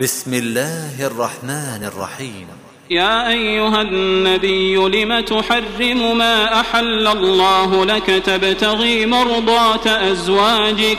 بسم الله الرحمن الرحيم. يا أيها النبي لم تحرم ما أحل الله لك تبتغي مرضات أزواجك؟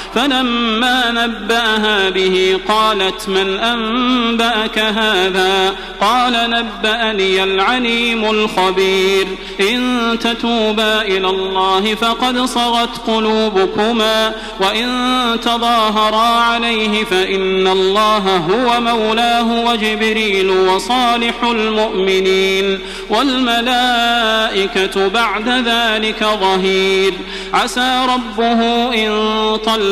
فلما نبأها به قالت من أنبأك هذا؟ قال نبأني العليم الخبير. إن تتوبا إلى الله فقد صغت قلوبكما وإن تظاهرا عليه فإن الله هو مولاه وجبريل وصالح المؤمنين. والملائكة بعد ذلك ظهير. عسى ربه إن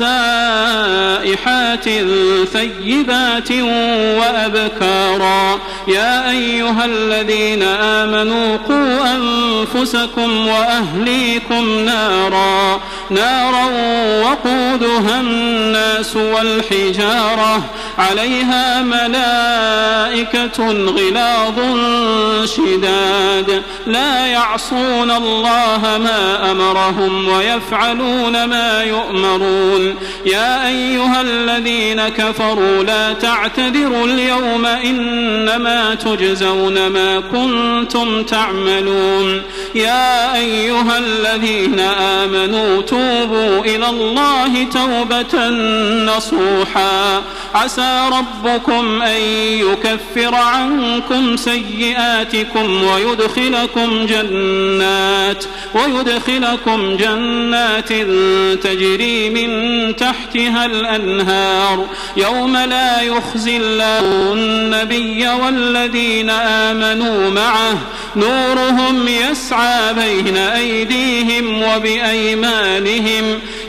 سائحات ثيبات وأبكارا. يا أيها الذين آمنوا قوا أنفسكم وأهليكم نارا. نارا وقودها الناس والحجارة عليها ملائكة غلاظ شداد لا يعصون الله ما أمرهم ويفعلون ما يؤمرون يا أيها الذين كفروا لا تعتذروا اليوم إنما تجزون ما كنتم تعملون يا أيها الذين آمنوا توبوا إلى الله توبة نصوحا. عسى ربكم أن يكفر عنكم سيئاتكم ويدخلكم جنات ويدخلكم جنات تجري من تحتها الأنهار. يوم لا يخزي الله النبي والذين آمنوا معه نورهم يسعى بين أيديهم وبأيمانهم.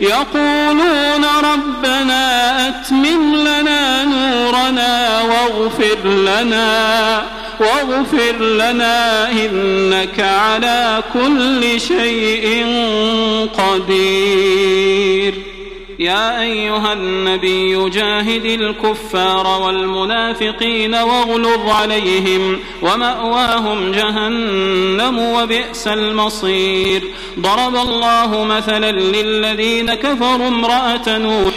يقولون ربنا أتمم لنا نورنا واغفر لنا واغفر لنا إنك على كل شيء قدير. يا أيها النبي جاهد الكفار والمنافقين واغلظ عليهم ومأواهم جهنم وبئس المصير. ضرب الله مثلا للذين كفروا امرأة نوح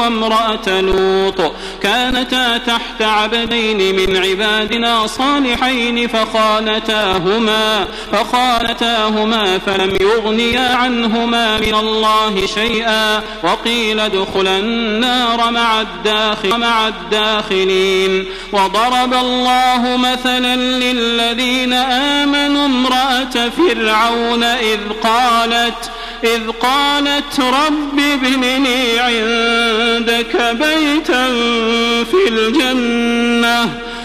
وامرأة لوط. كانتا تحت عبدين من عبادنا صالحين فخانتاهما فخانتاهما فلم يغنيا عنهما من الله شيئا. وقيل قيل ادخلا النار مع مع الداخلين. وضرب الله مثلا للذين آمنوا امرأة فرعون إذ قالت إذ قالت رب ابن لي عندك بيتا في الجنة.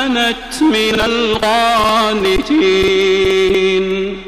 وكانت من القانتين